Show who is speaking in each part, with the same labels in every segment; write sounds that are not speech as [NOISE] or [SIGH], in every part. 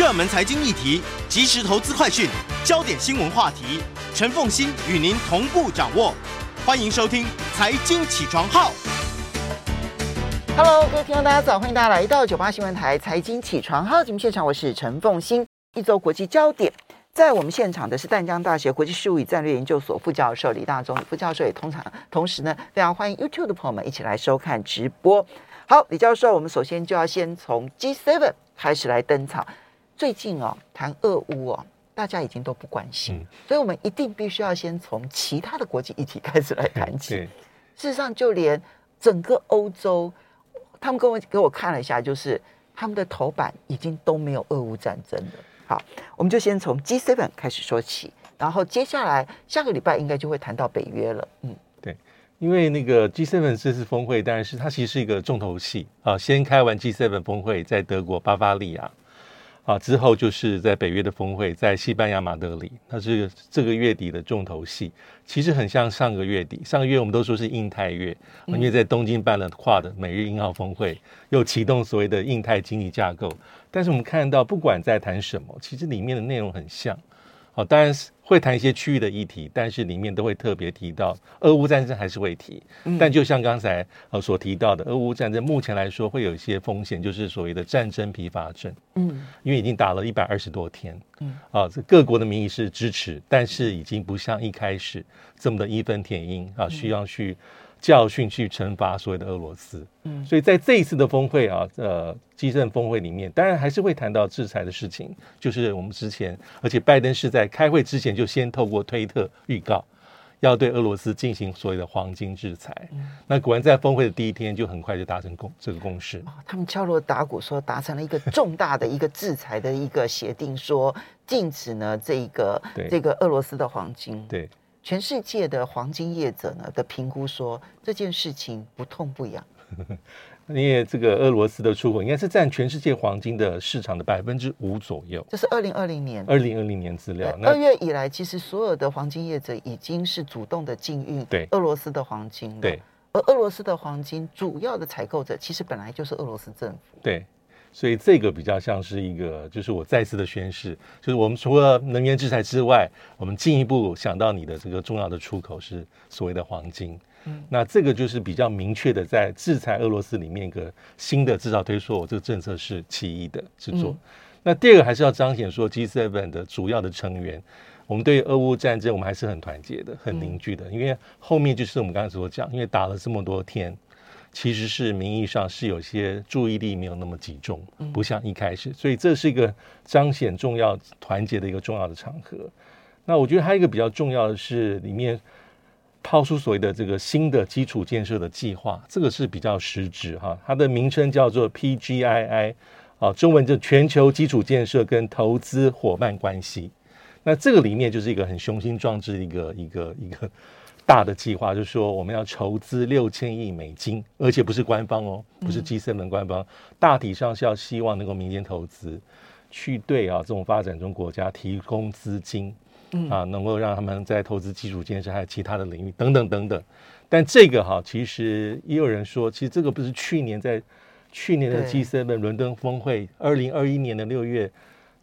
Speaker 1: 热门财经议题、即时投资快讯、焦点新闻话题，陈凤欣与您同步掌握。欢迎收听《财经起床号》。
Speaker 2: Hello，各位听众，大家早，欢迎大家来到九八新闻台《财经起床号》节目现场，我是陈凤欣。一周国际焦点。在我们现场的是淡江大学国际事务与战略研究所副教授李大中，副教授也通常同时呢，非常欢迎 YouTube 的朋友们一起来收看直播。好，李教授，我们首先就要先从 G7 开始来登场。最近哦，谈俄乌哦，大家已经都不关心，嗯、所以我们一定必须要先从其他的国际议题开始来谈起。事实上，就连整个欧洲，他们跟我给我看了一下，就是他们的头版已经都没有俄乌战争了。好，我们就先从 G7 开始说起，然后接下来下个礼拜应该就会谈到北约了。嗯，
Speaker 3: 对，因为那个 G7 这次峰会，当然是它其实是一个重头戏啊。先开完 G7 峰会，在德国巴伐利亚啊，之后就是在北约的峰会，在西班牙马德里，那是这个月底的重头戏。其实很像上个月底，上个月我们都说是印太月，因为在东京办了跨的美日印澳峰会，又启动所谓的印太经济架构。但是我们看到，不管在谈什么，其实里面的内容很像。好，当然是会谈一些区域的议题，但是里面都会特别提到俄乌战争还是会提。但就像刚才呃所提到的，俄乌战争目前来说会有一些风险，就是所谓的战争疲乏症。嗯，因为已经打了一百二十多天。嗯，啊，这各国的民意是支持，但是已经不像一开始这么的义愤填膺啊，需要去。教训去惩罚所谓的俄罗斯，嗯，所以在这一次的峰会啊，呃基政峰会里面，当然还是会谈到制裁的事情，就是我们之前，而且拜登是在开会之前就先透过推特预告，要对俄罗斯进行所谓的黄金制裁。嗯，那果然在峰会的第一天就很快就达成共这个共识。
Speaker 2: 哦，他们敲锣打鼓说达成了一个重大的一个制裁的一个协定，说禁止呢这个这个俄罗斯的黄金。
Speaker 3: 对。
Speaker 2: 全世界的黄金业者呢的评估说，这件事情不痛不痒，[LAUGHS]
Speaker 3: 因为这个俄罗斯的出口应该是占全世界黄金的市场的百分之五左右。
Speaker 2: 这是二零二零年，
Speaker 3: 二零二零年资料。
Speaker 2: 二月以来，其实所有的黄金业者已经是主动的禁运对俄罗斯的黄金了。
Speaker 3: 对，
Speaker 2: 而俄罗斯的黄金主要的采购者其实本来就是俄罗斯政府。
Speaker 3: 对。所以这个比较像是一个，就是我再次的宣誓，就是我们除了能源制裁之外，我们进一步想到你的这个重要的出口是所谓的黄金。嗯，那这个就是比较明确的在制裁俄罗斯里面一个新的至少推说，我这个政策是其一的制作。嗯、那第二个还是要彰显说 G7 的主要的成员，我们对俄乌战争我们还是很团结的、很凝聚的，因为后面就是我们刚才所讲，因为打了这么多天。其实是名义上是有些注意力没有那么集中，不像一开始，所以这是一个彰显重要团结的一个重要的场合。那我觉得还有一个比较重要的是，里面抛出所谓的这个新的基础建设的计划，这个是比较实质哈，它的名称叫做 PGII 啊，中文就全球基础建设跟投资伙伴关系。那这个里面就是一个很雄心壮志的一个一个一个。大的计划就是说，我们要筹资六千亿美金，而且不是官方哦，不是 G7 的官方，大体上是要希望能够民间投资，去对啊这种发展中国家提供资金，啊，能够让他们在投资基础建设还有其他的领域等等等等。但这个哈，其实也有人说，其实这个不是去年在去年的 G7 伦敦峰会，二零二一年的六月。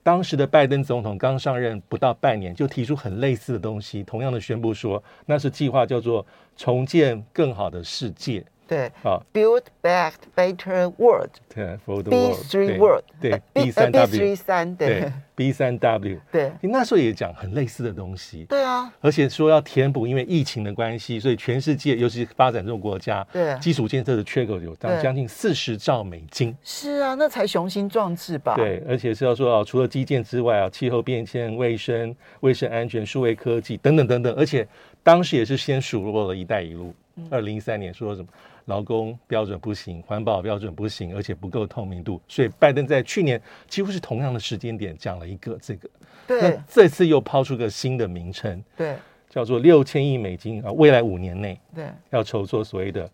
Speaker 3: 当时的拜登总统刚上任不到半年，就提出很类似的东西，同样的宣布说，那是计划叫做重建更好的世界。
Speaker 2: 对，啊，Build Back Better World，
Speaker 3: 对，for the
Speaker 2: world，B three world，
Speaker 3: 对，B 三
Speaker 2: W，B 三，
Speaker 3: 对，B 三 W，[LAUGHS]
Speaker 2: 对，
Speaker 3: 你那时候也讲很类似的东西，
Speaker 2: 对啊，
Speaker 3: 而且说要填补因为疫情的关系，所以全世界尤其是发展中国家，对，基础建设的缺口有到将近四十兆美金，
Speaker 2: 是啊，那才雄心壮志吧？
Speaker 3: 对，而且是要说啊，除了基建之外啊，气候变迁、卫生、卫生安全、数位科技等等等等，而且当时也是先数落了一带一路，二零一三年说什么？劳工标准不行，环保标准不行，而且不够透明度，所以拜登在去年几乎是同样的时间点讲了一个这个，
Speaker 2: 对，
Speaker 3: 那这次又抛出个新的名称，
Speaker 2: 对，
Speaker 3: 叫做六千亿美金啊，未来五年内，
Speaker 2: 对，要
Speaker 3: 筹措所谓的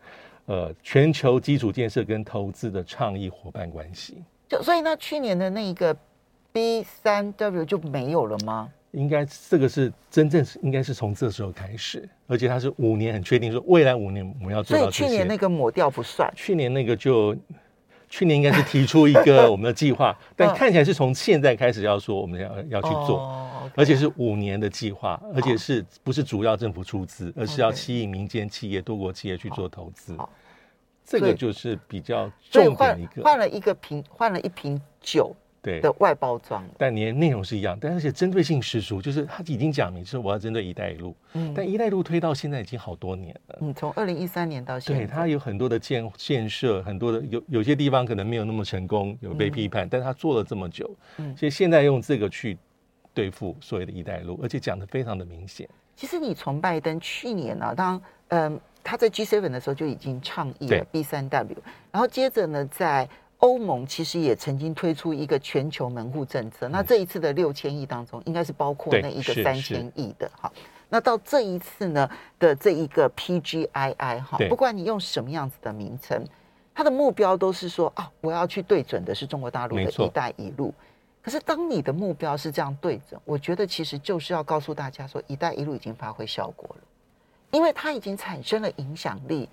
Speaker 3: 呃全球基础建设跟投资的倡议伙伴关系。
Speaker 2: 就所以那去年的那一个 B 三 W 就没有了吗？
Speaker 3: 应该这个是真正是应该是从这时候开始，而且它是五年很确定说未来五年我们要做到。
Speaker 2: 所以去年那个抹掉不算，
Speaker 3: 去年那个就去年应该是提出一个 [LAUGHS] 我们的计划，但看起来是从现在开始要说我们要要去做，而且是五年的计划，而且是不是主要政府出资，而是要吸引民间企业、多国企业去做投资。这个就是比较重点一个，
Speaker 2: 换了一个瓶，换了一瓶酒。对的外包装，
Speaker 3: 但你的内容是一样，但而且针对性十足，就是他已经讲明说我要针对“一带一路”，嗯，但“一带一路”推到现在已经好多年了，嗯，
Speaker 2: 从二零一三年到现在，
Speaker 3: 对，它有很多的建建设，很多的有有些地方可能没有那么成功，有被批判，嗯、但是他做了这么久，嗯，所以现在用这个去对付所谓的一带一路，而且讲的非常的明显。
Speaker 2: 其实你从拜登去年呢、啊，当嗯他在 G7 的时候就已经倡议了 B 三 W，然后接着呢在。欧盟其实也曾经推出一个全球门户政策，那这一次的六千亿当中，应该是包括那一个三千亿的哈。那到这一次呢的这一个 PGII 哈，不管你用什么样子的名称，它的目标都是说啊，我要去对准的是中国大陆的一带一路。可是当你的目标是这样对准，我觉得其实就是要告诉大家说，一带一路已经发挥效果了，因为它已经产生了影响力，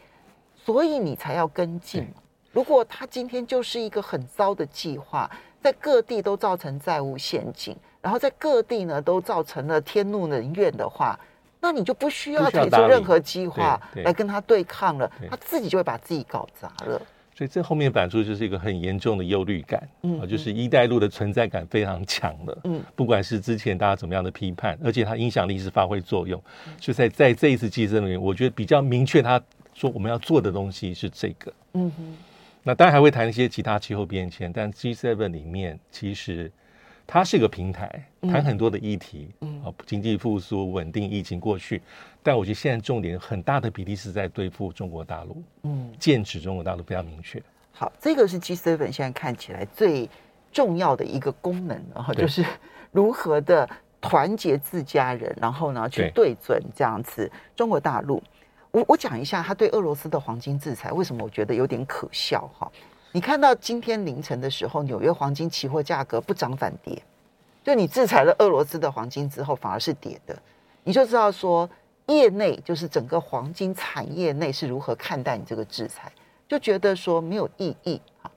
Speaker 2: 所以你才要跟进。如果他今天就是一个很糟的计划，在各地都造成债务陷阱，然后在各地呢都造成了天怒人怨的话，那你就不需要提出任何计划来跟他对抗了，他自己就会把自己搞砸了。
Speaker 3: 所以这后面反出就是一个很严重的忧虑感，嗯，就是“一带一路”的存在感非常强的，嗯，不管是之前大家怎么样的批判，而且它影响力是发挥作用，就在在这一次 G7 里面，我觉得比较明确，他说我们要做的东西是这个，嗯哼。那当然还会谈一些其他气候变迁，但 G7 里面其实它是一个平台，谈很多的议题，嗯，啊，经济复苏、稳定疫情过去，但我觉得现在重点很大的比例是在对付中国大陆，嗯，剑指中国大陆比较明确。
Speaker 2: 好，这个是 G7 现在看起来最重要的一个功能，然后就是如何的团结自家人，然后呢去对准这样子中国大陆。我我讲一下他对俄罗斯的黄金制裁，为什么我觉得有点可笑哈？你看到今天凌晨的时候，纽约黄金期货价格不涨反跌，就你制裁了俄罗斯的黄金之后，反而是跌的，你就知道说业内就是整个黄金产业内是如何看待你这个制裁，就觉得说没有意义哈。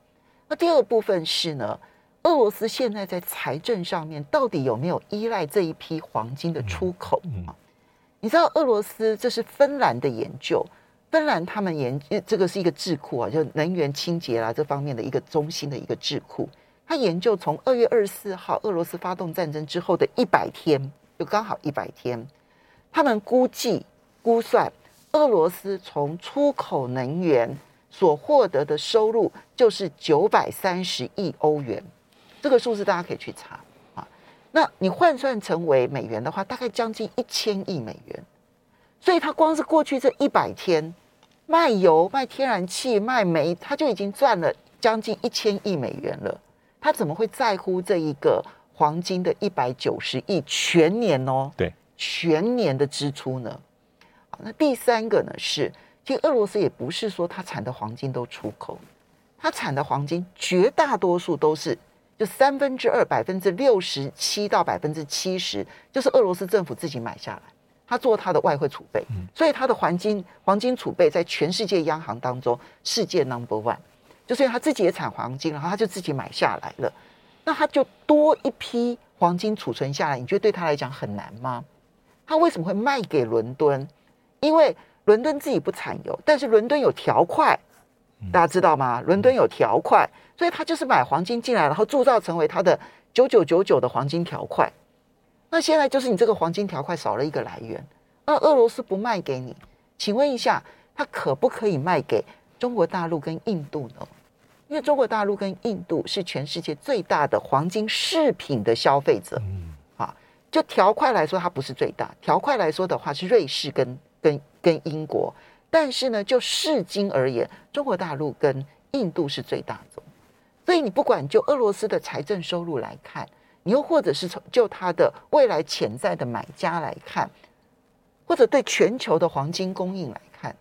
Speaker 2: 那第二部分是呢，俄罗斯现在在财政上面到底有没有依赖这一批黄金的出口啊？你知道俄罗斯这是芬兰的研究，芬兰他们研这个是一个智库啊，就能源清洁啦这方面的一个中心的一个智库。他研究从二月二十四号俄罗斯发动战争之后的一百天，就刚好一百天，他们估计估算俄罗斯从出口能源所获得的收入就是九百三十亿欧元，这个数字大家可以去查。那你换算成为美元的话，大概将近一千亿美元。所以他光是过去这一百天卖油、卖天然气、卖煤，他就已经赚了将近一千亿美元了。他怎么会在乎这一个黄金的一百九十亿全年哦？
Speaker 3: 对，
Speaker 2: 全年的支出呢？好，那第三个呢是，其实俄罗斯也不是说它产的黄金都出口，它产的黄金绝大多数都是。就三分之二，百分之六十七到百分之七十，就是俄罗斯政府自己买下来，他做他的外汇储备，所以他的黄金黄金储备在全世界央行当中世界 number one，就所以他自己也产黄金，然后他就自己买下来了，那他就多一批黄金储存下来，你觉得对他来讲很难吗？他为什么会卖给伦敦？因为伦敦自己不产油，但是伦敦有条块，大家知道吗？伦敦有条块。所以他就是买黄金进来，然后铸造成为他的九九九九的黄金条块。那现在就是你这个黄金条块少了一个来源，那俄罗斯不卖给你，请问一下，他可不可以卖给中国大陆跟印度呢？因为中国大陆跟印度是全世界最大的黄金饰品的消费者。啊，就条块来说，它不是最大。条块来说的话，是瑞士跟跟跟英国。但是呢，就世经而言，中国大陆跟印度是最大宗，所以你不管就俄罗斯的财政收入来看，你又或者是从就它的未来潜在的买家来看，或者对全球的黄金供应来看，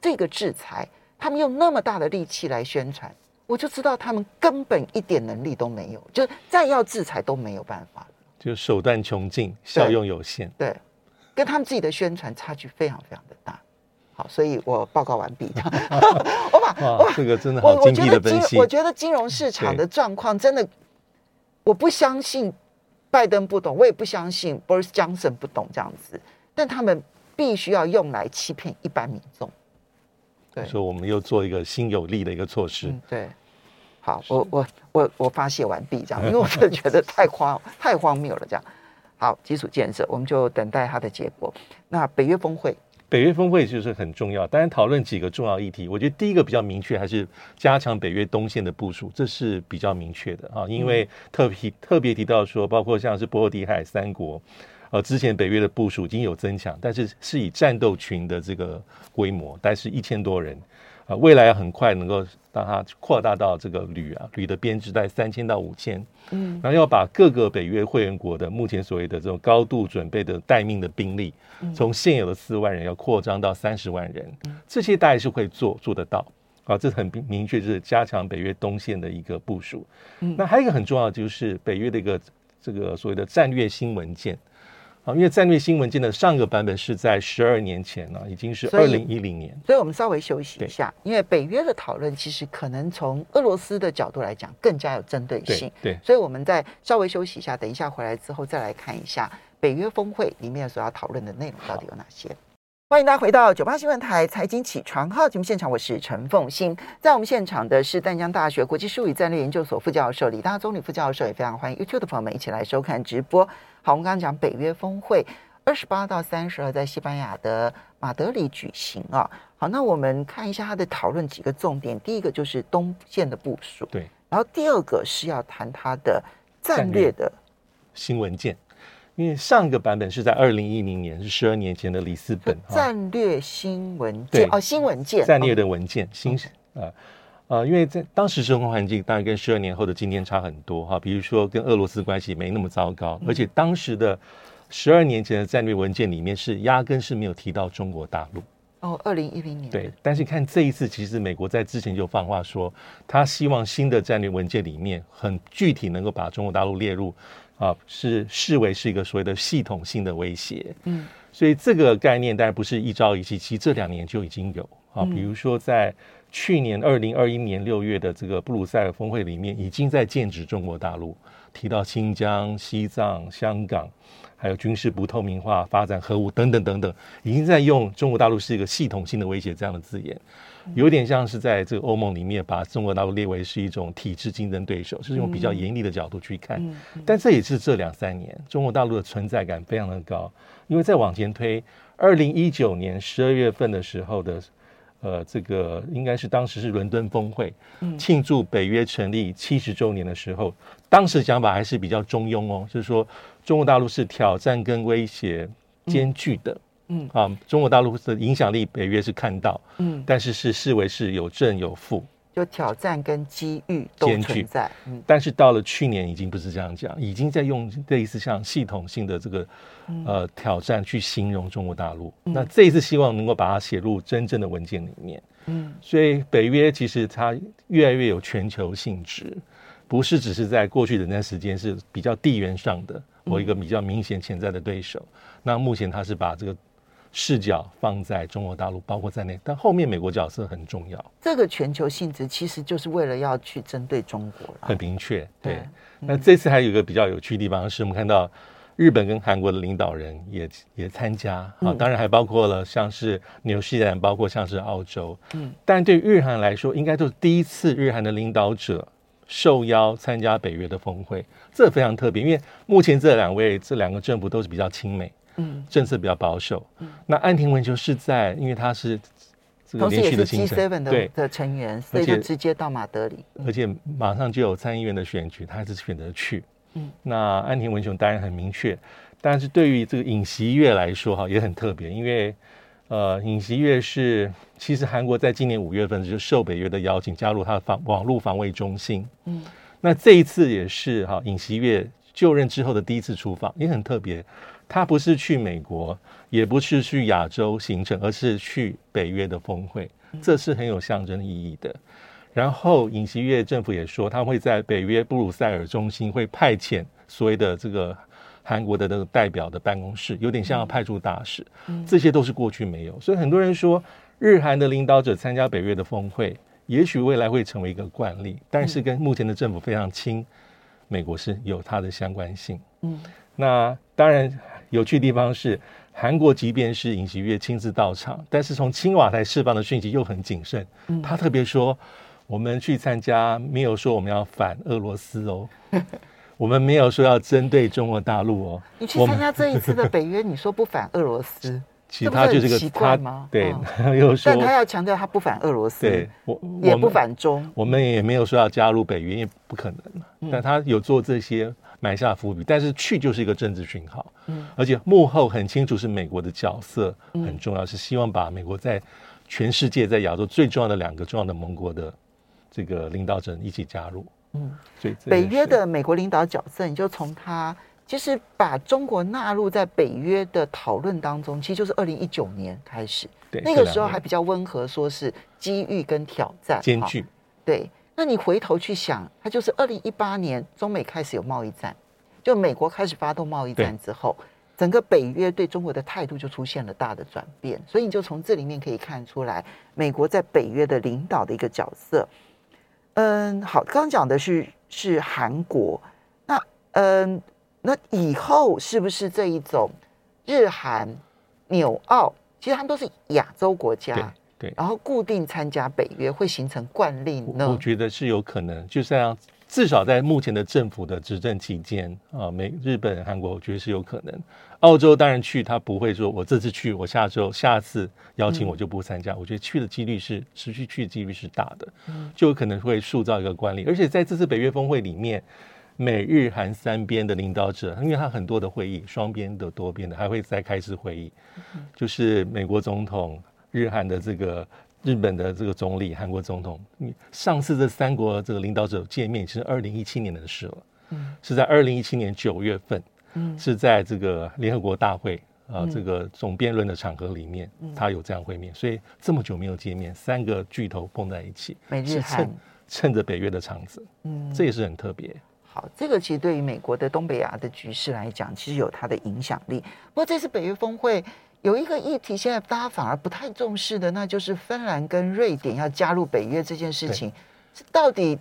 Speaker 2: 这个制裁，他们用那么大的力气来宣传，我就知道他们根本一点能力都没有，就再要制裁都没有办法，
Speaker 3: 就手段穷尽，效用有限，
Speaker 2: 对，对，跟他们自己的宣传差距非常非常的大。好，所以我报告完毕。[LAUGHS] [LAUGHS] 我把我把
Speaker 3: 这个真的好精辟的分析。
Speaker 2: 我觉得金融市场的状况真的，我不相信拜登不懂，我也不相信 Boris Johnson 不懂这样子，但他们必须要用来欺骗一般民众。
Speaker 3: 对，所以我们又做一个新有力的一个措施。
Speaker 2: 嗯、对，好，我我我我发泄完毕，这样，因为我真的觉得太荒太荒谬了，这样。好，基础建设，我们就等待它的结果。那北约峰会。
Speaker 3: 北约峰会就是很重要，当然讨论几个重要议题。我觉得第一个比较明确，还是加强北约东线的部署，这是比较明确的啊。因为特别特别提到说，包括像是波罗的海三国，呃，之前北约的部署已经有增强，但是是以战斗群的这个规模，但是一千多人。啊，未来很快能够让它扩大到这个旅啊，旅的编制在三千到五千，嗯，然后要把各个北约会员国的目前所谓的这种高度准备的待命的兵力，从现有的四万人要扩张到三十万人，这些大概是会做做得到啊，这很明确，就是加强北约东线的一个部署。那还有一个很重要的就是北约的一个这个所谓的战略新文件。啊，因为战略新文件的上个版本是在十二年前呢，已经是二零一零年所。
Speaker 2: 所以我们稍微休息一下，因为北约的讨论其实可能从俄罗斯的角度来讲更加有针对性。
Speaker 3: 对，对，
Speaker 2: 所以我们再稍微休息一下，等一下回来之后再来看一下北约峰会里面所要讨论的内容到底有哪些。欢迎大家回到九八新闻台财经起床号节目现场，我是陈凤欣。在我们现场的是淡江大学国际事务与战略研究所副教授李大中李副教授，也非常欢迎 YouTube 的朋友们一起来收看直播。好，我们刚刚讲北约峰会，二十八到三十二在西班牙的马德里举行啊。好，那我们看一下他的讨论几个重点，第一个就是东线的部署，
Speaker 3: 对，
Speaker 2: 然后第二个是要谈他的战略的
Speaker 3: 新文件。因为上个版本是在二零一零年，是十二年前的里斯本 [LAUGHS]
Speaker 2: 战略新文件哦，新文件
Speaker 3: 战略的文件，新啊啊，因为在当时生活环境当然跟十二年后的今天差很多哈，比如说跟俄罗斯关系没那么糟糕，而且当时的十二年前的战略文件里面是压根是没有提到中国大陆。
Speaker 2: 哦，二零一零年。
Speaker 3: 对，但是看这一次，其实美国在之前就放话说，他希望新的战略文件里面很具体能够把中国大陆列入。啊，是视为是一个所谓的系统性的威胁，嗯，所以这个概念当然不是一朝一夕，其实这两年就已经有啊。比如说在去年二零二一年六月的这个布鲁塞尔峰会里面，已经在剑指中国大陆，提到新疆、西藏、香港，还有军事不透明化、发展核武等等等等，已经在用中国大陆是一个系统性的威胁这样的字眼。有点像是在这个欧盟里面把中国大陆列为是一种体制竞争对手，是用比较严厉的角度去看。但这也是这两三年中国大陆的存在感非常的高，因为再往前推，二零一九年十二月份的时候的，呃，这个应该是当时是伦敦峰会，庆祝北约成立七十周年的时候，当时讲法还是比较中庸哦，就是说中国大陆是挑战跟威胁兼具的。嗯啊，中国大陆的影响力，北约是看到，嗯，但是是视为是有正有负，
Speaker 2: 就挑战跟机遇都存在。
Speaker 3: 嗯，但是到了去年已经不是这样讲，已经在用类似像系统性的这个呃挑战去形容中国大陆。那这一次希望能够把它写入真正的文件里面。嗯，所以北约其实它越来越有全球性质，不是只是在过去的那段时间是比较地缘上的某一个比较明显潜在的对手。那目前它是把这个。视角放在中国大陆，包括在内，但后面美国角色很重要。
Speaker 2: 这个全球性质其实就是为了要去针对中国了，
Speaker 3: 很明确。对，那这次还有一个比较有趣的地方是，我们看到日本跟韩国的领导人也也参加啊，嗯、当然还包括了像是纽西兰，包括像是澳洲。嗯，但对日韩来说，应该都是第一次日韩的领导者受邀参加北约的峰会，这非常特别，因为目前这两位这两个政府都是比较亲美。嗯，政策比较保守。嗯，那安田文雄是在，因为他是这个连续的行程，
Speaker 2: 对的成员，所以就直接到马德里，
Speaker 3: 而且马上就有参议院的选举，他还是选择去。嗯，那安田文雄当然很明确，但是对于这个尹锡悦来说哈，也很特别，因为呃，尹锡悦是其实韩国在今年五月份就受北约的邀请加入他的防网络防卫中心。嗯，那这一次也是哈尹锡悦就任之后的第一次出访，也很特别。他不是去美国，也不是去亚洲行程，而是去北约的峰会，这是很有象征意义的。然后尹锡悦政府也说，他会在北约布鲁塞尔中心会派遣所谓的这个韩国的那个代表的办公室，有点像要派驻大使。这些都是过去没有，所以很多人说，日韩的领导者参加北约的峰会，也许未来会成为一个惯例，但是跟目前的政府非常亲，美国是有它的相关性。嗯，那当然。有趣的地方是，韩国即便是尹锡悦亲自到场，但是从青瓦台释放的讯息又很谨慎。他特别说：“我们去参加，没有说我们要反俄罗斯哦，[LAUGHS] 我们没有说要针对中国大陆哦。”
Speaker 2: 你去参加这一次的北约，你说不反俄罗斯，[LAUGHS]
Speaker 3: 其他就是个
Speaker 2: 奇怪吗？
Speaker 3: 对，
Speaker 2: 嗯、[LAUGHS] 又说，但他要强调他不反俄罗斯，
Speaker 3: 对，我
Speaker 2: 也不反中，
Speaker 3: 我们也没有说要加入北约，因为不可能嘛。但他有做这些。埋下伏笔，但是去就是一个政治讯号，嗯，而且幕后很清楚是美国的角色很重要，嗯、是希望把美国在全世界在亚洲最重要的两个重要的盟国的这个领导者一起加入，嗯，所以
Speaker 2: 北约的美国领导角色，你就从他其实把中国纳入在北约的讨论当中，其实就是二零一九年开始，对，那个时候还比较温和，说是机遇跟挑战。
Speaker 3: 艰巨，
Speaker 2: 对。那你回头去想，它就是二零一八年中美开始有贸易战，就美国开始发动贸易战之后，整个北约对中国的态度就出现了大的转变。所以你就从这里面可以看出来，美国在北约的领导的一个角色。嗯，好，刚刚讲的是是韩国，那嗯，那以后是不是这一种日韩纽澳，其实他们都是亚洲国家。
Speaker 3: 对，
Speaker 2: 然后固定参加北约会形成惯例呢？
Speaker 3: 我觉得是有可能，就这样，至少在目前的政府的执政期间啊，美、日本、韩国，我觉得是有可能。澳洲当然去，他不会说我这次去，我下周下次邀请我就不参加。嗯、我觉得去的几率是持续去的几率是大的，就有可能会塑造一个惯例。而且在这次北约峰会里面，美日韩三边的领导者，因为他很多的会议，双边的、多边的，还会再开次会议，就是美国总统。日韩的这个日本的这个总理，韩国总统，你上次这三国这个领导者见面是二零一七年的事了，嗯，是在二零一七年九月份，嗯，是在这个联合国大会啊、呃、这个总辩论的场合里面，他有这样会面，所以这么久没有见面，三个巨头碰在一起，
Speaker 2: 美日韩
Speaker 3: 趁着北约的场子，嗯，这也是很特别。
Speaker 2: 好，这个其实对于美国的东北亚的局势来讲，其实有它的影响力。不过这次北约峰会。有一个议题，现在大家反而不太重视的，那就是芬兰跟瑞典要加入北约这件事情，到底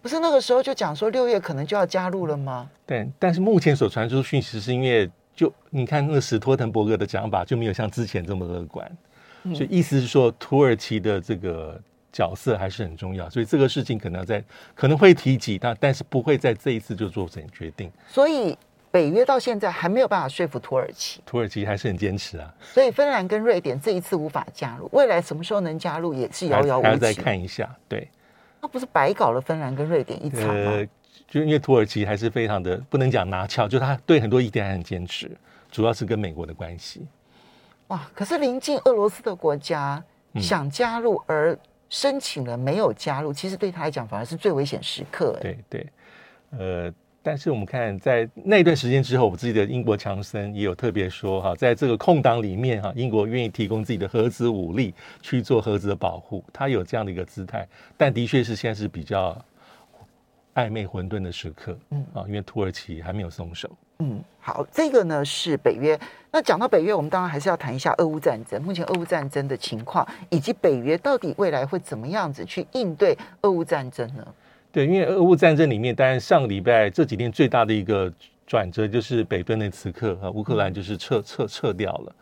Speaker 2: 不是那个时候就讲说六月可能就要加入了吗？
Speaker 3: 对，但是目前所传出讯息是因为，就你看那个史托滕伯格的讲法就没有像之前这么乐观，嗯、所以意思是说土耳其的这个角色还是很重要，所以这个事情可能在可能会提及，但但是不会在这一次就做成决定，
Speaker 2: 所以。北约到现在还没有办法说服土耳其，
Speaker 3: 土耳其还是很坚持啊。
Speaker 2: 所以芬兰跟瑞典这一次无法加入，未来什么时候能加入也是遥遥无期。还要
Speaker 3: 再看一下，对。
Speaker 2: 那不是白搞了芬兰跟瑞典一场吗？呃，
Speaker 3: 就因为土耳其还是非常的不能讲拿翘，就他对很多议题还很坚持，主要是跟美国的关系。
Speaker 2: 哇！可是临近俄罗斯的国家想加入而申请了没有加入，嗯、其实对他来讲反而是最危险时刻。
Speaker 3: 对对，呃。但是我们看，在那段时间之后，我记得英国强森也有特别说哈，在这个空档里面哈，英国愿意提供自己的核子武力去做核子的保护，他有这样的一个姿态。但的确是现在是比较暧昧混沌的时刻，嗯啊，因为土耳其还没有松手。
Speaker 2: 嗯，好，这个呢是北约。那讲到北约，我们当然还是要谈一下俄乌战争，目前俄乌战争的情况，以及北约到底未来会怎么样子去应对俄乌战争呢？
Speaker 3: 对，因为俄乌战争里面，当然上个礼拜这几天最大的一个转折就是北顿内茨克和乌克兰就是撤撤撤掉了。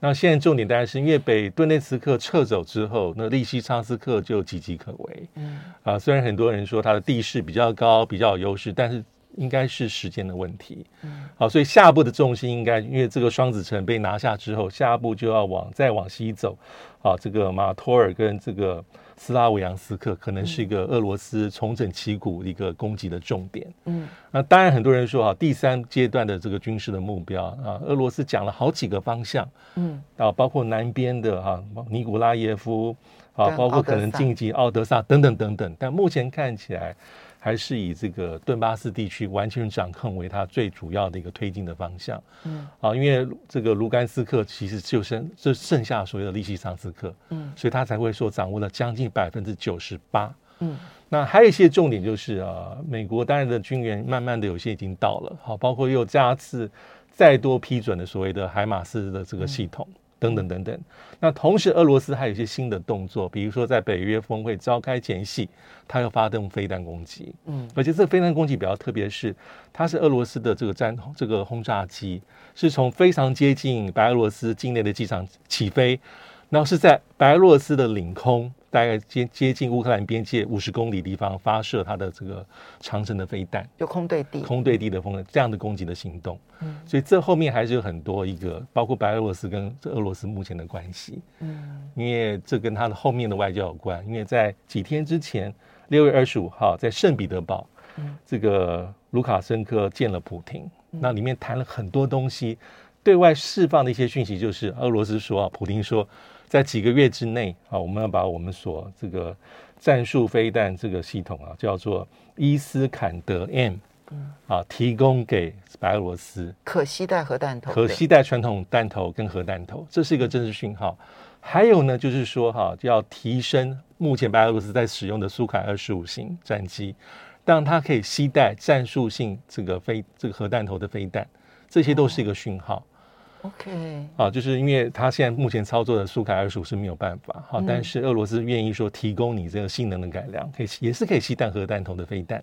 Speaker 3: 那现在重点当然是因为北顿内茨克撤走之后，那利西昌斯克就岌岌可危。嗯，啊，虽然很多人说它的地势比较高，比较有优势，但是应该是时间的问题。嗯，好，所以下一步的重心应该，因为这个双子城被拿下之后，下一步就要往再往西走。啊，这个马托尔跟这个。斯拉维扬斯克可能是一个俄罗斯重整旗鼓一个攻击的重点。嗯，那当然很多人说啊，第三阶段的这个军事的目标啊，俄罗斯讲了好几个方向。嗯，啊，包括南边的哈、啊、尼古拉耶夫啊，包括可能晋级奥德萨等等等等。但目前看起来。还是以这个顿巴斯地区完全掌控为它最主要的一个推进的方向。嗯，啊，因为这个卢甘斯克其实就剩就剩下所谓的利西桑斯克，嗯，所以他才会说掌握了将近百分之九十八。嗯，那还有一些重点就是啊，美国当然的军援慢慢的有些已经到了，好，包括又加次再多批准的所谓的海马斯的这个系统。嗯等等等等，那同时俄罗斯还有一些新的动作，比如说在北约峰会召开前夕，它要发动飞弹攻击，嗯，而且这个飞弹攻击比较特别的是，它是俄罗斯的这个战这个轰炸机是从非常接近白俄罗斯境内的机场起飞，然后是在白俄罗斯的领空。大概接接近乌克兰边界五十公里地方发射它的这个长程的飞弹，
Speaker 2: 有空对地，
Speaker 3: 空对地的风这样的攻击的行动。嗯，所以这后面还是有很多一个，包括白俄罗斯跟这俄罗斯目前的关系。嗯，因为这跟它的后面的外交有关。因为在几天之前，六月二十五号在圣彼得堡，嗯，这个卢卡申科见了普亭，嗯，那里面谈了很多东西，对外释放的一些讯息就是俄罗斯说啊，普京说。在几个月之内啊，我们要把我们所这个战术飞弹这个系统啊，叫做伊斯坎德 M，啊，提供给白俄罗斯
Speaker 2: 可携带核弹头，
Speaker 3: 可携带传统弹头跟核弹头，这是一个政治讯号。还有呢，就是说哈，就要提升目前白俄罗斯在使用的苏凯二十五型战机，让它可以携带战术性这个飞这个核弹头的飞弹，这些都是一个讯号。
Speaker 2: OK，
Speaker 3: 啊，就是因为他现在目前操作的苏凯二十五是没有办法，好，但是俄罗斯愿意说提供你这个性能的改良，可以也是可以吸弹核弹头的飞弹。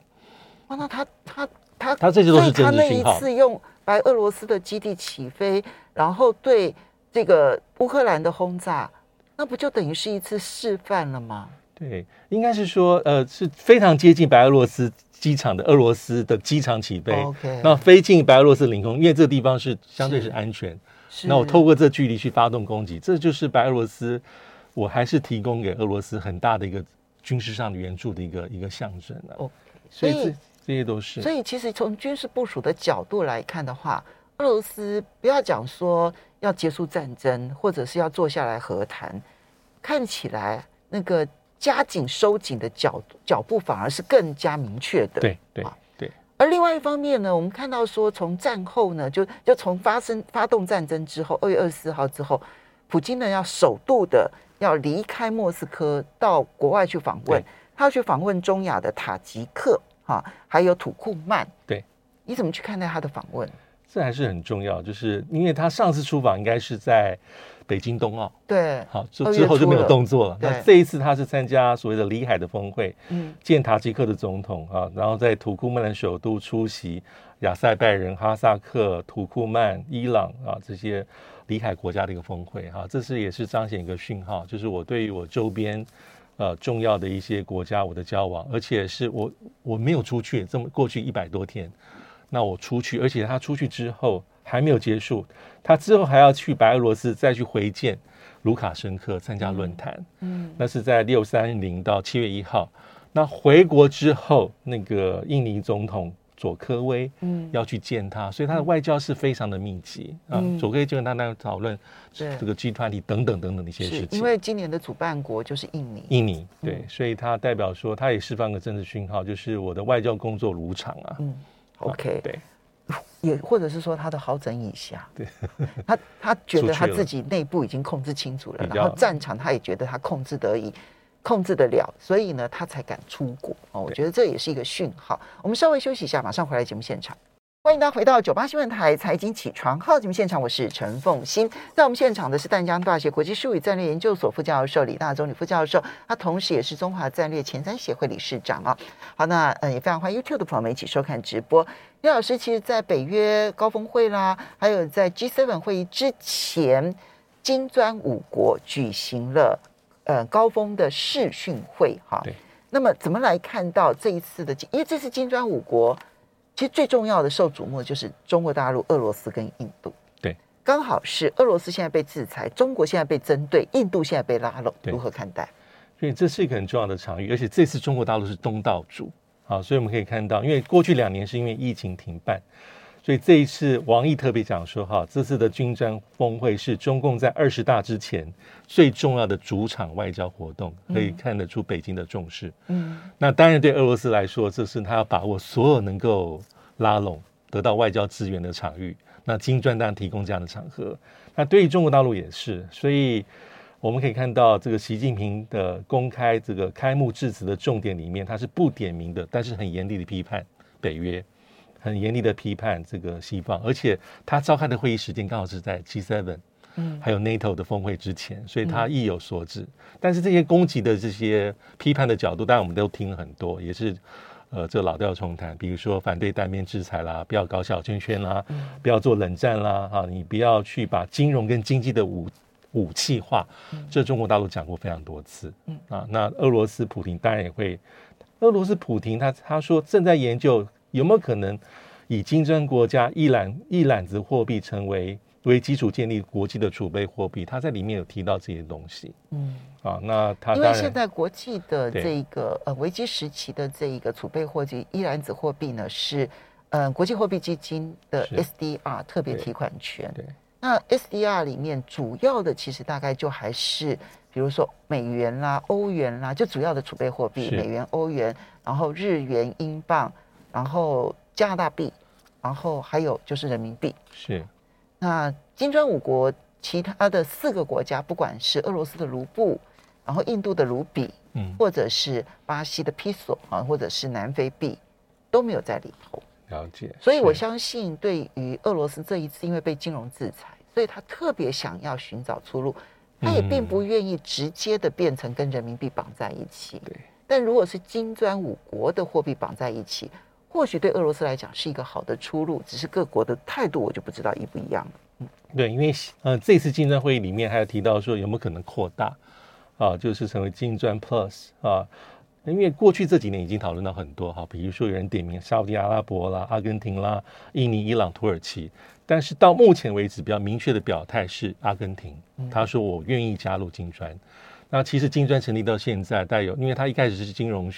Speaker 2: 哇，那他他他
Speaker 3: 他这些都是政治信号。
Speaker 2: 他那一次用白俄罗斯的基地起飞，然后对这个乌克兰的轰炸，那不就等于是一次示范了吗？
Speaker 3: 对，应该是说，呃，是非常接近白俄罗斯。机场的俄罗斯的机场起飞，Okay. 那飞进白俄罗斯领空，因为这个地方是相对是安全。那我透过这距离去发动攻击，这就是白俄罗斯，我还是提供给俄罗斯很大的一个军事上的援助的一个一个象征啊。Okay. 所以这这些都是。
Speaker 2: 所以其实从军事部署的角度来看的话，俄罗斯不要讲说要结束战争，或者是要坐下来和谈，看起来那个。加紧收紧的脚脚步反而是更加明确的。
Speaker 3: 对对对。
Speaker 2: 而另外一方面呢，我们看到说，从战后呢，就就从发生发动战争之后，二月二十四号之后，普京呢要首度的要离开莫斯科到国外去访问，他要去访问中亚的塔吉克哈，还有土库曼。
Speaker 3: 对，
Speaker 2: 你怎么去看待他的访问？
Speaker 3: 这还是很重要，就是因为他上次出访应该是在。北京冬奥
Speaker 2: 对，
Speaker 3: 好，之之后就没有动作了。那这一次他是参加所谓的里海的峰会，嗯，见塔吉克的总统啊，然后在土库曼的首都出席亚塞拜人、哈萨克、土库曼、伊朗啊这些里海国家的一个峰会哈，这是也是彰显一个讯号，就是我对于我周边呃重要的一些国家我的交往，而且是我我没有出去这么过去一百多天，那我出去，而且他出去之后。还没有结束，他之后还要去白俄罗斯再去回见卢卡申科参加论坛，嗯，那是在六三零到七月一号。那回国之后，那个印尼总统佐科威，嗯，要去见他，所以他的外交是非常的密集啊。佐科威就跟他那讨论这个集团里等等等等的一些事情。
Speaker 2: 因为今年的主办国就是印尼，
Speaker 3: 印尼对，所以他代表说他也释放个政治讯号，就是我的外交工作如常啊。
Speaker 2: 嗯，OK，
Speaker 3: 对。
Speaker 2: 也或者是说他的好整以暇，
Speaker 3: 对，
Speaker 2: 他他觉得他自己内部已经控制清楚了，然后战场他也觉得他控制得以，控制得了，所以呢他才敢出国哦。我觉得这也是一个讯号。我们稍微休息一下，马上回来节目现场。欢迎大家回到九八新闻台财经起床号节目现场，我是陈凤欣。在我们现场的是淡江大学国际事务与战略研究所副教授李大中李副教授，他同时也是中华战略前瞻协会理事长啊。好，那嗯也非常欢迎 YouTube 的朋友们一起收看直播。李老师，其实，在北约高峰会啦，还有在 G7 会议之前，金砖五国举行了呃高峰的视讯会哈。对。那么，怎么来看到这一次的？因为这次金砖五国。其实最重要的受瞩目的就是中国大陆、俄罗斯跟印度。
Speaker 3: 对，
Speaker 2: 刚好是俄罗斯现在被制裁，中国现在被针对，印度现在被拉拢，如何看待？
Speaker 3: 所以这是一个很重要的场域，而且这次中国大陆是东道主啊，所以我们可以看到，因为过去两年是因为疫情停办，所以这一次王毅特别讲说，哈，这次的军砖峰会是中共在二十大之前最重要的主场外交活动，可以看得出北京的重视。嗯，那当然对俄罗斯来说，这是他要把握所有能够拉拢、得到外交资源的场域。那金砖当然提供这样的场合，那对于中国大陆也是，所以。我们可以看到，这个习近平的公开这个开幕致辞的重点里面，他是不点名的，但是很严厉的批判北约，很严厉的批判这个西方，而且他召开的会议时间刚好是在 G7，嗯，还有 NATO 的峰会之前，所以他意有所指。但是这些攻击的这些批判的角度，当然我们都听了很多，也是呃这老调重弹，比如说反对单边制裁啦，不要搞小圈圈啦，不要做冷战啦，哈，你不要去把金融跟经济的武。武器化，这中国大陆讲过非常多次。嗯啊，那俄罗斯普京当然也会。俄罗斯普亭他他说正在研究有没有可能以金砖国家一揽一揽子货币成为为基础建立国际的储备货币。他在里面有提到这些东西。嗯啊，那他因
Speaker 2: 为现在国际的这个呃危机时期的这一个储备货币一揽子货币呢是嗯、呃、国际货币基金的 SDR 特别提款权。对。对那 SDR 里面主要的其实大概就还是，比如说美元啦、欧元啦，就主要的储备货币，美元、欧元，然后日元、英镑，然后加拿大币，然后还有就是人民币。
Speaker 3: 是。
Speaker 2: 那金砖五国其他的四个国家，不管是俄罗斯的卢布，然后印度的卢比，嗯，或者是巴西的比索啊，或者是南非币，都没有在里头。
Speaker 3: 了解，
Speaker 2: 所以我相信，对于俄罗斯这一次，因为被金融制裁，所以他特别想要寻找出路，他也并不愿意直接的变成跟人民币绑在一起。对，但如果是金砖五国的货币绑在一起，或许对俄罗斯来讲是一个好的出路，只是各国的态度我就不知道一不一样了。嗯，
Speaker 3: 对，因为呃，这次金砖会议里面还有提到说，有没有可能扩大啊，就是成为金砖 Plus 啊。因为过去这几年已经讨论到很多哈，比如说有人点名沙乌地阿拉伯啦、阿根廷啦、印尼、伊朗、土耳其，但是到目前为止比较明确的表态是阿根廷，他说我愿意加入金砖。那其实金砖成立到现在带有，因为他一开始是金融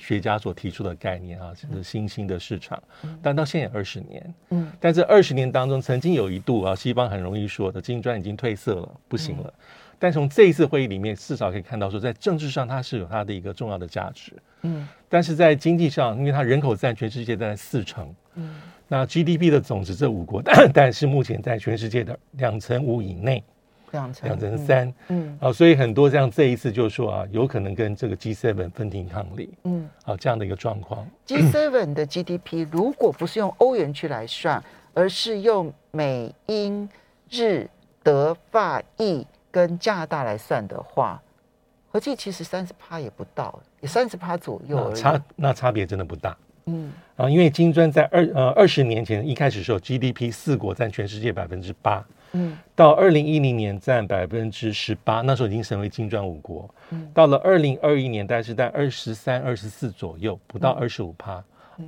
Speaker 3: 学家所提出的概念啊，是新兴的市场，但到现在二十年，嗯，但这二十年当中曾经有一度啊，西方很容易说的金砖已经褪色了，不行了。但从这一次会议里面，至少可以看到说，在政治上它是有它的一个重要的价值。嗯，但是在经济上，因为它人口占全世界在四成，嗯，那 GDP 的总值这五国，但是目前在全世界的两成五以内，
Speaker 2: 两成
Speaker 3: 两成三，嗯，啊，所以很多像这一次就是说啊，有可能跟这个 G7 分庭抗礼，嗯，啊，这样的一个状况。
Speaker 2: G7 的 GDP 如果不是用欧元区来算，而是用美英日德法意。跟加拿大来算的话，合计其实三十趴也不到，也三十趴左右而已。
Speaker 3: 差那差别真的不大。嗯啊，因为金砖在二呃二十年前一开始的时候，GDP 四国占全世界百分之八，嗯，到二零一零年占百分之十八，那时候已经成为金砖五国。嗯，到了二零二一年，大概是在二十三、二十四左右，不到二十五趴，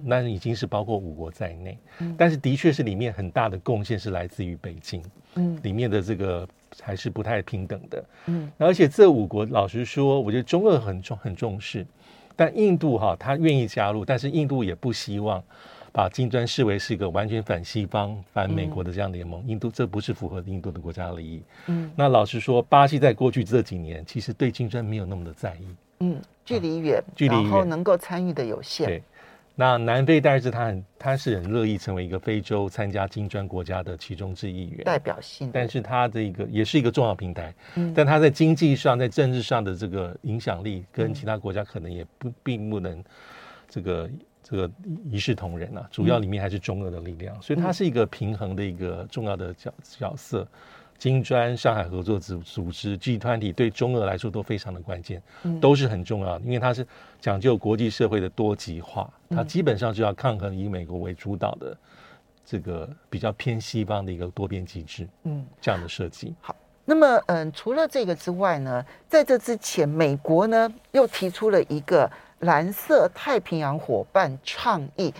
Speaker 3: 那已经是包括五国在内。嗯，但是的确是里面很大的贡献是来自于北京。嗯，里面的这个。还是不太平等的，嗯，而且这五国老实说，我觉得中俄很重很重视，但印度哈，他愿意加入，但是印度也不希望把金砖视为是一个完全反西方、反美国的这样联盟。印度这不是符合印度的国家利益，嗯。那老实说，巴西在过去这几年其实对金砖没有那么的在意，
Speaker 2: 嗯，距离远，距离远，然后能够参与的有限，
Speaker 3: 对。那南非，但是他很，他是很乐意成为一个非洲参加金砖国家的其中之一员，
Speaker 2: 代表性。
Speaker 3: 但是他的一个也是一个重要平台，嗯，但他在经济上、在政治上的这个影响力，跟其他国家可能也不并不能这个这个一视同仁啊。主要里面还是中俄的力量，所以它是一个平衡的一个重要的角角色。金砖、上海合作组组织、G 团体对中俄来说都非常的关键，都是很重要的，因为它是讲究国际社会的多极化，它基本上就要抗衡以美国为主导的这个比较偏西方的一个多边机制，嗯，这样的设计。
Speaker 2: 好，那么嗯，除了这个之外呢，在这之前，美国呢又提出了一个蓝色太平洋伙伴倡议。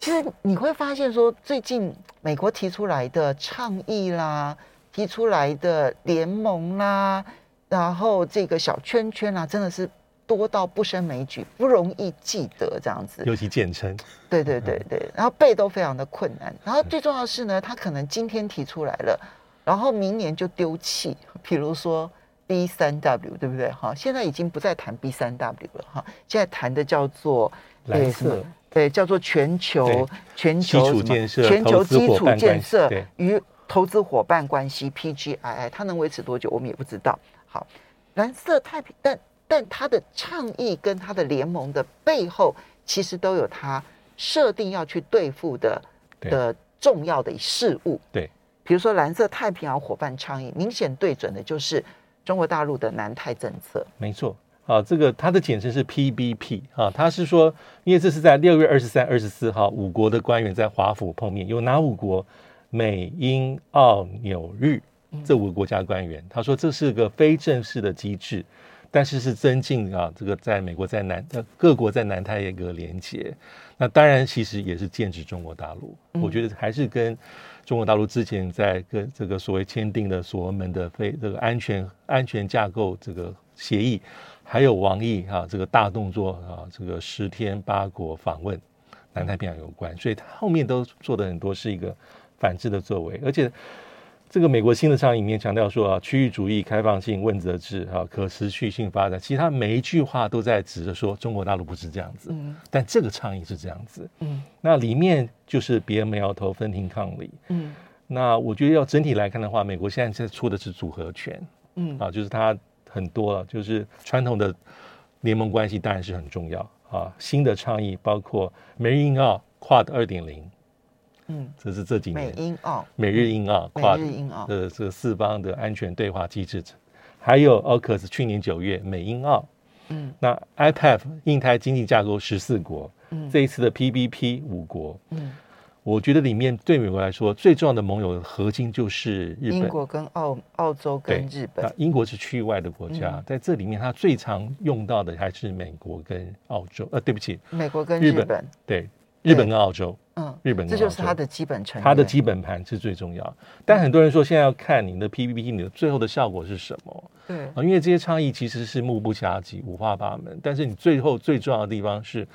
Speaker 2: 其实你会发现说，最近美国提出来的倡议啦。提出来的联盟啦，然后这个小圈圈啦，真的是多到不胜枚举，不容易记得这样子。
Speaker 3: 尤其简称。
Speaker 2: 对对对对，然后背都非常的困难。然后最重要的是呢，他可能今天提出来了，然后明年就丢弃。比如说 B 三 W，对不对？哈，现在已经不再谈 B 三 W 了哈，现在谈的叫做
Speaker 3: 蓝色，
Speaker 2: 对，叫做全球全球
Speaker 3: 基础建设，
Speaker 2: 全球基础建设与投资伙伴关系 PGII，它能维持多久，我们也不知道。好，蓝色太平，但但它的倡议跟它的联盟的背后，其实都有它设定要去对付的的重要的事物。
Speaker 3: 对，
Speaker 2: 比如说蓝色太平洋伙伴倡议，明显对准的就是中国大陆的南太政策。
Speaker 3: 没错，啊，这个它的简称是 PBP 啊，它是说，因为这是在六月二十三、二十四号五国的官员在华府碰面，有哪五国？美、英、澳、纽、日这五个国家官员，他说这是个非正式的机制，但是是增进啊这个在美国在南呃各国在南太一个连接。那当然其实也是剑指中国大陆。我觉得还是跟中国大陆之前在跟这个所谓签订的所罗门的非这个安全安全架构这个协议，还有王毅啊这个大动作啊这个十天八国访问南太平洋有关，所以他后面都做的很多是一个。反制的作为，而且这个美国新的倡议里面强调说啊，区域主义、开放性、问责制啊，可持续性发展，其实他每一句话都在指着说中国大陆不是这样子，嗯，但这个倡议是这样子，嗯，那里面就是别没摇头，分庭抗礼，嗯，那我觉得要整体来看的话，美国现在在出的是组合拳，嗯。啊，就是它很多了，就是传统的联盟关系当然是很重要。啊，新的倡议包括美日印澳 QUAD 二点零。嗯，这是这几年。
Speaker 2: 美英澳、
Speaker 3: 美日英澳跨日英澳。的这个四方的安全对话机制，还有 AUKUS 去年九月美英澳，嗯，那 IPEF 印太经济架构十四国，嗯，这一次的 PBP 五国，嗯，我觉得里面对美国来说最重要的盟友的核心就是日本、
Speaker 2: 英国跟澳澳洲跟日本。
Speaker 3: 那英国是区域外的国家，在这里面它最常用到的还是美国跟澳洲。呃，对不起，
Speaker 2: 美国跟日本，
Speaker 3: 日本。对。日本跟澳洲，
Speaker 2: 嗯，
Speaker 3: 日本跟澳洲，
Speaker 2: 这就是它的基本成，
Speaker 3: 它的基本盘是最重要。但很多人说，现在要看你的 PPT，你的最后的效果是什么？对啊，因为这些倡议其实是目不暇及、五花八门。但是你最后最重要的地方是，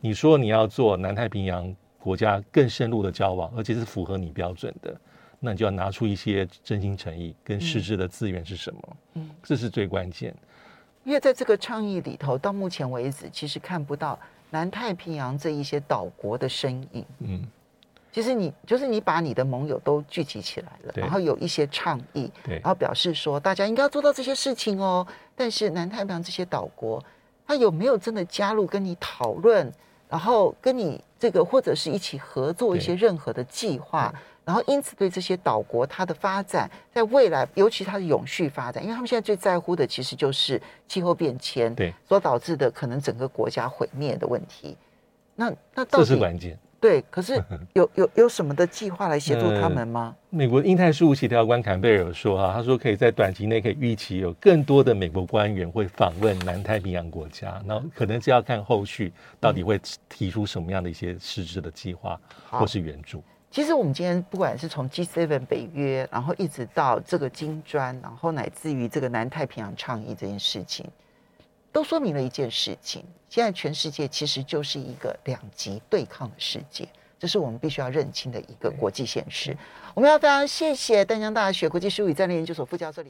Speaker 3: 你说你要做南太平洋国家更深入的交往，而且是符合你标准的，那你就要拿出一些真心诚意跟实质的资源是什么？嗯，这是最关键。
Speaker 2: 因为在这个倡议里头，到目前为止，其实看不到。南太平洋这一些岛国的身影，嗯，其实你就是你把你的盟友都聚集起来了，然后有一些倡议，对，然后表示说大家应该要做到这些事情哦。但是南太平洋这些岛国，他有没有真的加入跟你讨论，然后跟你这个或者是一起合作一些任何的计划？然后，因此对这些岛国，它的发展在未来，尤其它的永续发展，因为他们现在最在乎的其实就是气候变迁对所导致的可能整个国家毁灭的问题。那那到底
Speaker 3: 这是关键。
Speaker 2: 对，可是 [LAUGHS] 有有有什么的计划来协助他们吗？
Speaker 3: 呃、美国印太事务协调官坎贝尔说啊，他说可以在短期内可以预期有更多的美国官员会访问南太平洋国家，然后可能是要看后续到底会提出什么样的一些实质的计划或是援助。
Speaker 2: 其实我们今天不管是从 G7 北约，然后一直到这个金砖，然后乃至于这个南太平洋倡议这件事情，都说明了一件事情：现在全世界其实就是一个两极对抗的世界，这是我们必须要认清的一个国际现实。我们要非常谢谢淡江大学国际事务与战略研究所副教授李。